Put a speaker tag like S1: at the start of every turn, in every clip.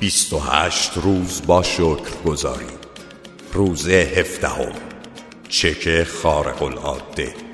S1: 28 روز با شکر گذاری روز هفدهم چک خارق العاده.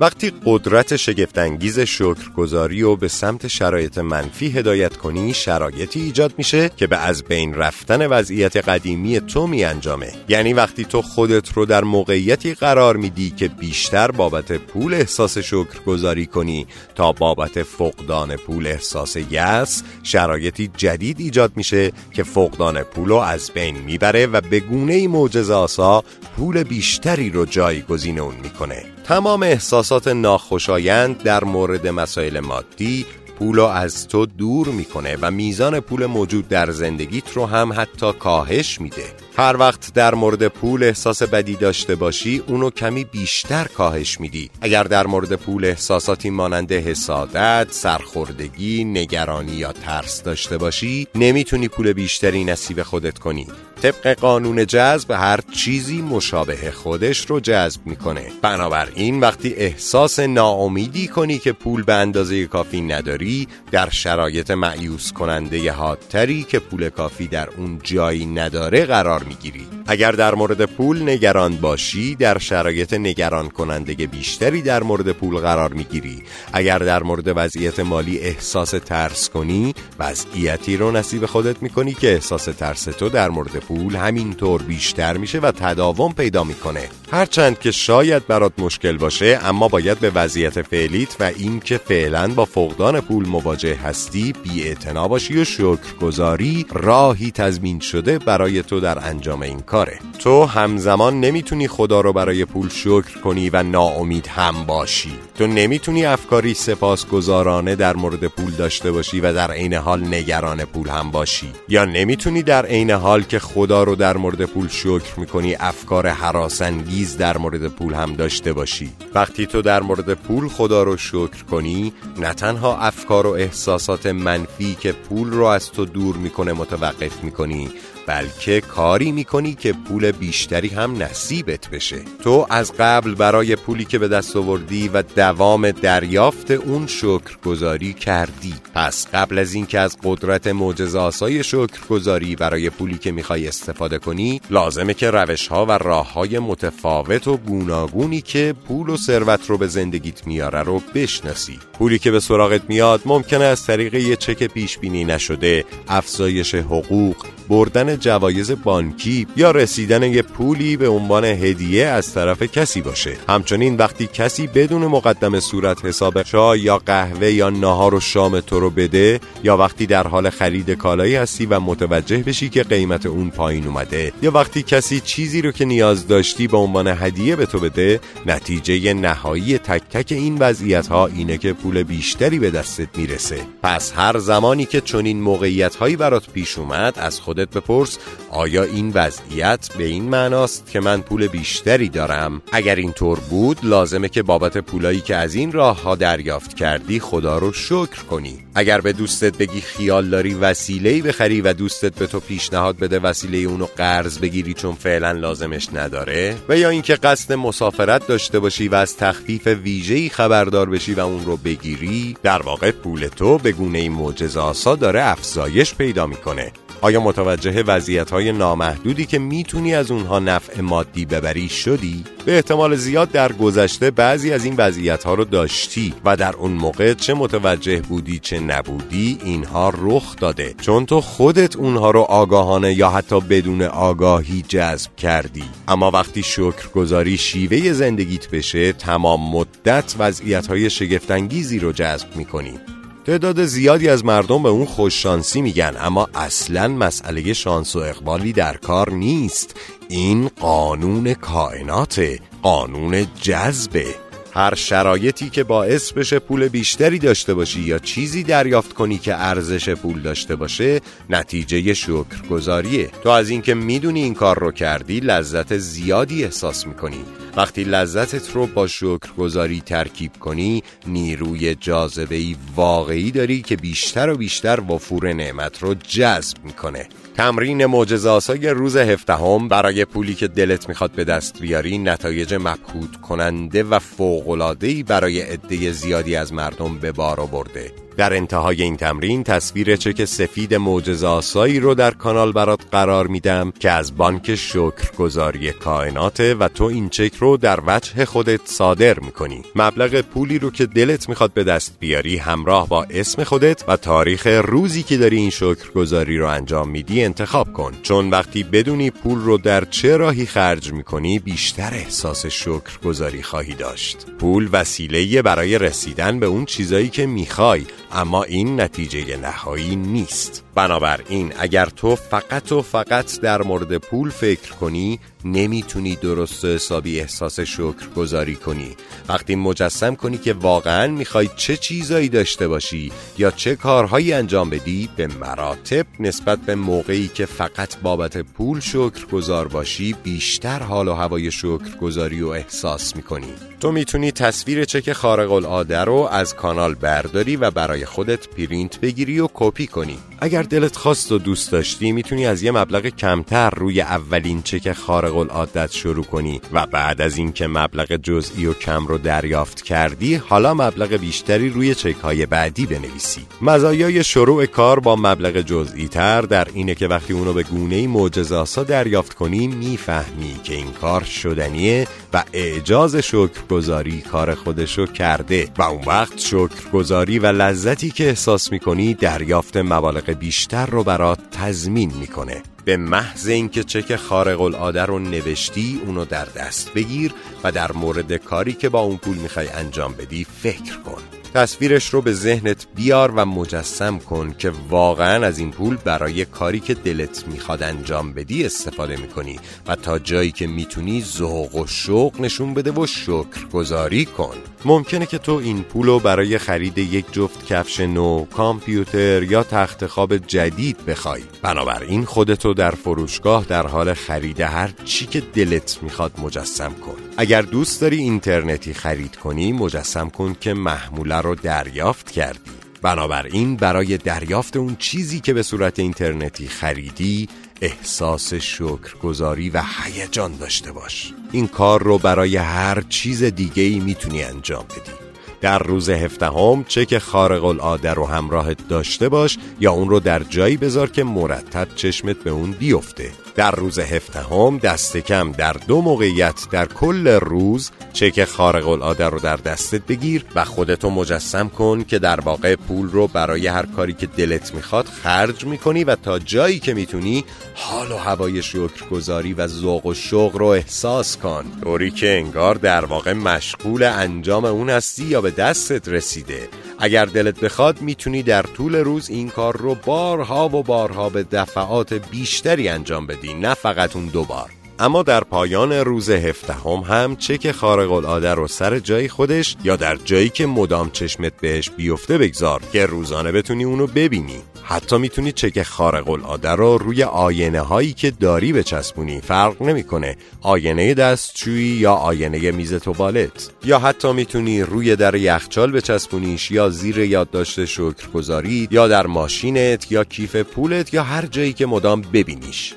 S1: وقتی قدرت شگفتانگیز شکرگزاری و به سمت شرایط منفی هدایت کنی شرایطی ایجاد میشه که به از بین رفتن وضعیت قدیمی تو می انجامه یعنی وقتی تو خودت رو در موقعیتی قرار میدی که بیشتر بابت پول احساس شکرگزاری کنی تا بابت فقدان پول احساس یس شرایطی جدید ایجاد میشه که فقدان پول رو از بین می‌بره و به گونه معجزه آسا پول بیشتری رو جایگزین اون می‌کنه. تمام احساسات ناخوشایند در مورد مسائل مادی پول از تو دور می‌کنه و میزان پول موجود در زندگیت رو هم حتی کاهش میده. هر وقت در مورد پول احساس بدی داشته باشی اونو کمی بیشتر کاهش میدی. اگر در مورد پول احساساتی مانند حسادت، سرخوردگی، نگرانی یا ترس داشته باشی نمی‌تونی پول بیشتری نصیب خودت کنی. طبق قانون جذب هر چیزی مشابه خودش رو جذب می‌کنه. بنابراین وقتی احساس ناامیدی کنی که پول به اندازه کافی نداری در شرایط معیوس کننده حادتری که پول کافی در اون جایی نداره قرار می‌گیری. اگر در مورد پول نگران باشی در شرایط نگران کننده بیشتری در مورد پول قرار می‌گیری. اگر در مورد وضعیت مالی احساس ترس کنی وضعیتی رو نصیب خودت می‌کنی که احساس ترس تو در مورد پول همینطور بیشتر میشه و تداوم پیدا می‌کنه. هرچند که شاید برات مشکل باشه اما باید به وضعیت فعلیت و اینکه فعلا با فقدان پول مواجه هستی بی باشی و شکرگزاری راهی تضمین شده برای تو در انجام این کاره. تو همزمان نمی‌تونی خدا رو برای پول شکر کنی و ناامید هم باشی. تو نمی‌تونی افکاری سپاسگزارانه در مورد پول داشته باشی و در عین حال نگران پول هم باشی. یا نمی‌تونی در عین حال که خدا رو در مورد پول شکر می‌کنی افکار حراسنگیز در مورد پول هم داشته باشی. وقتی تو در مورد پول خدا رو شکر کنی نه تنها افکار و احساسات منفی که پول رو از تو دور می‌کنه متوقف می‌کنی بلکه کاری می‌کنی که پول بیشتری هم نصیبت بشه. تو از قبل برای پولی که به دست آوردی و دوام دریافت اون شکرگزاری کردی. پس قبل از اینکه از قدرت معجزه آسای شکرگزاری برای پولی که می‌خوای استفاده کنی لازمه که روش ها و راه های متفاوت و گوناگونی که پول و ثروت رو به زندگیت میاره رو بشناسی. پولی که به سراغت میاد ممکنه از طریق یه چک پیش بینی نشده افزایش حقوق بردن جوایز بانکی یا رسیدن یه پولی به عنوان هدیه از طرف کسی باشه. همچنین وقتی کسی بدون مقدم صورت حساب چای یا قهوه یا نهار و شام تو رو بده یا وقتی در حال خرید کالایی هستی و متوجه بشی که قیمت اون پایین اومده یا وقتی کسی چیزی رو که نیاز داشتی به عنوان هدیه به تو بده نتیجه نهایی تک تک این وضعیت ها اینه که پول بیشتری به دستت می‌رسه. پس هر زمانی که چنین موقعیت هایی برات پیش اومد از خودت بپرس آیا این وضعیت به این معناست که من پول بیشتری دارم؟ اگر اینطور بود لازمه که بابت پولایی که از این راه ها دریافت کردی خدا رو شکر کنی. اگر به دوستت بگی خیال داری وسیله بخری و دوستت به تو پیشنهاد بده وسیله اونو قرض بگیری چون فعلا لازمش نداره و یا اینکه قصد مسافرت داشته باشی و از تخفیف ویژه‌ای خبردار بشی و اون رو بگیری در واقع پول تو به گونه معجزه آسا داره افزایش پیدا می‌کنه. آیا متوجه وضعیت های نامحدودی که می‌تونی از اونها نفع مادی ببری شدی؟ به احتمال زیاد در گذشته بعضی از این وضعیت ها رو داشتی و در اون موقع چه متوجه بودی چه نبودی اینها رخ داده. چون تو خودت اونها رو آگاهانه یا حتی بدون آگاهی جذب کردی. اما وقتی شکرگزاری شیوه زندگیت بشه تمام مدت وضعیت های شگفتانگیزی رو جذب می‌کنی. تعداد زیادی از مردم به اون خوششانسی میگن اما اصلا مسئله شانس و اقبالی در کار نیست. این قانون کائنات قانون جذبه. هر شرایطی که باعث بشه پول بیشتری داشته باشی یا چیزی دریافت کنی که ارزش پول داشته باشه نتیجه شکرگزاریه. تو از اینکه می‌دونی این کار رو کردی لذت زیادی احساس می‌کنی. وقتی لذتت رو با شکرگزاری ترکیب کنی نیروی جاذبه واقعی داری که بیشتر و بیشتر وفور نعمت رو جذب می‌کنه. تمرین معجزه روز هفدهم برای پولی که دلت می‌خواد به دست بیاری نتایج مبهوت کننده و فوق‌العاده‌ای برای عده زیادی از مردم به بار آورده. در انتهای این تمرین تصویر چک سفید معجزه رو در کانال برات قرار میدم که از بانک شکرگزاری کائنات و تو این چک رو در وجه خودت صادر می‌کنی. مبلغ پولی رو که دلت می‌خواد به دست بیاری همراه با اسم خودت و تاریخ روزی که داری این شکرگزاری رو انجام میدی انتخاب کن. چون وقتی بدونی پول رو در چه راهی خرج می‌کنی بیشتر احساس شکرگزاری خواهی داشت. پول وسیله برای رسیدن به اون چیزایی که می‌خوای. اما این نتیجه نهایی نیست. بنابراین اگر تو فقط و فقط در مورد پول فکر کنی نمی‌تونی درست و حسابی احساس شکر گذاری کنی. وقتی مجسم کنی که واقعا می‌خوای چه چیزایی داشته باشی یا چه کارهایی انجام بدی به مراتب نسبت به موقعی که فقط بابت پول شکر گذار باشی بیشتر حال و هوای شکر گذاری و احساس می‌کنی. تو می‌تونی تصویر چک خارق العاده رو از کانال برداری و برای خودت پرینت بگیری و کپی کنی. اگر دلت خواست و دوست داشتی می‌تونی از یه مبلغ کمتر روی اولین چک خارق العادت شروع کنی و بعد از اینکه مبلغ جزئی و کم رو دریافت کردی حالا مبلغ بیشتری روی چک های بعدی بنویسی. مزایای شروع کار با مبلغ جزئی تر در اینه که وقتی اونو به گونه معجزه‌آسا دریافت کنی می‌فهمی که این کار شدنیه و اعجاز شکرگزاری کار خودشو کرده و اون وقت شکرگزاری و لذتی که احساس می‌کنی دریافت مبالغ بیشتر رو برات تضمین می‌کنه. به محض اینکه چک خارق العاده رو نوشتی اونو در دست بگیر و در مورد کاری که با اون پول می‌خوای انجام بدی فکر کن. تصویرش رو به ذهنت بیار و مجسم کن که واقعا از این پول برای کاری که دلت می‌خواد انجام بدی استفاده می‌کنی و تا جایی که می‌تونی ذوق و شوق نشون بده و شکر گذاری کن. ممکنه که تو این پول رو برای خرید یک جفت کفش نو، کامپیوتر یا تخت خواب جدید بخوای. بنابراین خودتو در فروشگاه در حال خرید هر چی که دلت می‌خواد مجسم کن. اگر دوست داری اینترنتی خرید کنی مجسم کن که محموله رو دریافت کردی. بنابراین برای دریافت اون چیزی که به صورت اینترنتی خریدی احساس شکرگزاری و هیجان داشته باش. این کار رو برای هر چیز دیگه ای می‌تونی انجام بدی. در روز هفدهم چک خارق العاده رو همراهت داشته باش یا اون رو در جایی بذار که مرتب چشمت به اون بیفته. در روز هفدهم دست کم در دو موقعیت در کل روز چک خارق العاده رو در دستت بگیر و خودتو مجسم کن که در واقع پول رو برای هر کاری که دلت می‌خواد خرج می‌کنی و تا جایی که می‌تونی حال و هوای شکرگزاری و ذوق و شوق رو احساس کن. طوری که انگار در واقع مشغول انجام اون هستی یا به دستت رسیده. اگر دلت بخواد می‌تونی در طول روز این کار رو بارها و بارها به دفعات بیشتری انجام بدی نه فقط اون دوبار اما در پایان روز هفدهم هم چک خارق العاده رو سر جای خودش یا در جایی که مدام چشمت بهش بیفته بگذار که روزانه بتونی اونو ببینی. حتی می‌تونی چک خارق العاده رو روی آینه هایی که داری بچسبونی فرق نمی‌کنه. آینه دستشویی یا آینه میز توالت. یا حتی می‌تونی روی در یخچال بچسبونیش یا زیر یادداشت شکرگزاری یا در ماشینت یا کیف پولت یا هر جایی که مدام ببینیش.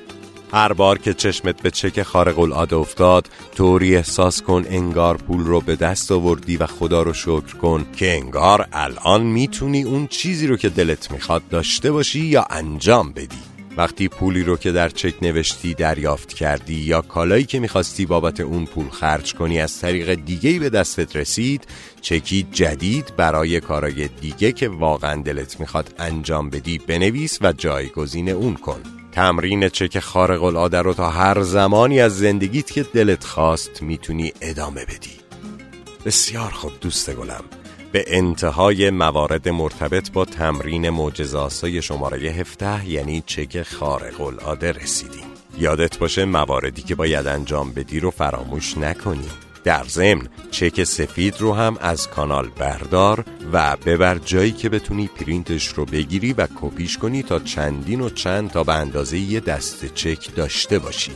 S1: هر بار که چشمت به چک خارق العاده افتاد طوری احساس کن انگار پول رو به دست آوردی و خدا رو شکر کن که انگار الان می‌تونی اون چیزی رو که دلت می‌خواد داشته باشی یا انجام بدی. وقتی پولی رو که در چک نوشتی دریافت کردی یا کالایی که می‌خواستی بابت اون پول خرج کنی از طریق دیگه به دستت رسید چکی جدید برای کارای دیگه که واقعا دلت می‌خواد انجام بدی بنویس و جایگزین اون کن. تمرین چک خارق العاده رو تا هر زمانی از زندگیت که دلت خواست می‌تونی ادامه بدی. بسیار خوب دوست گلم. به انتهای موارد مرتبط با تمرین معجزاسای شماره 17 یعنی چک خارق العاده رسیدیم. یادت باشه مواردی که باید انجام بدی رو فراموش نکنی. در ضمن چک سفید رو هم از کانال بردار و ببر جایی که بتونی پرینتش رو بگیری و کپیش کنی تا چندین و چند تا به اندازه یه دست چک داشته باشی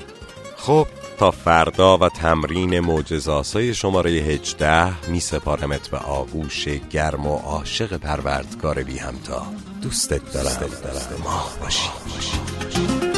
S1: خب تا فردا و تمرین معجزاسای شماره 18 می سپارمت به آغوش گرم و عاشق پروردگار بی همتا دوستت دارم, دوستت دارم. ماه باشی.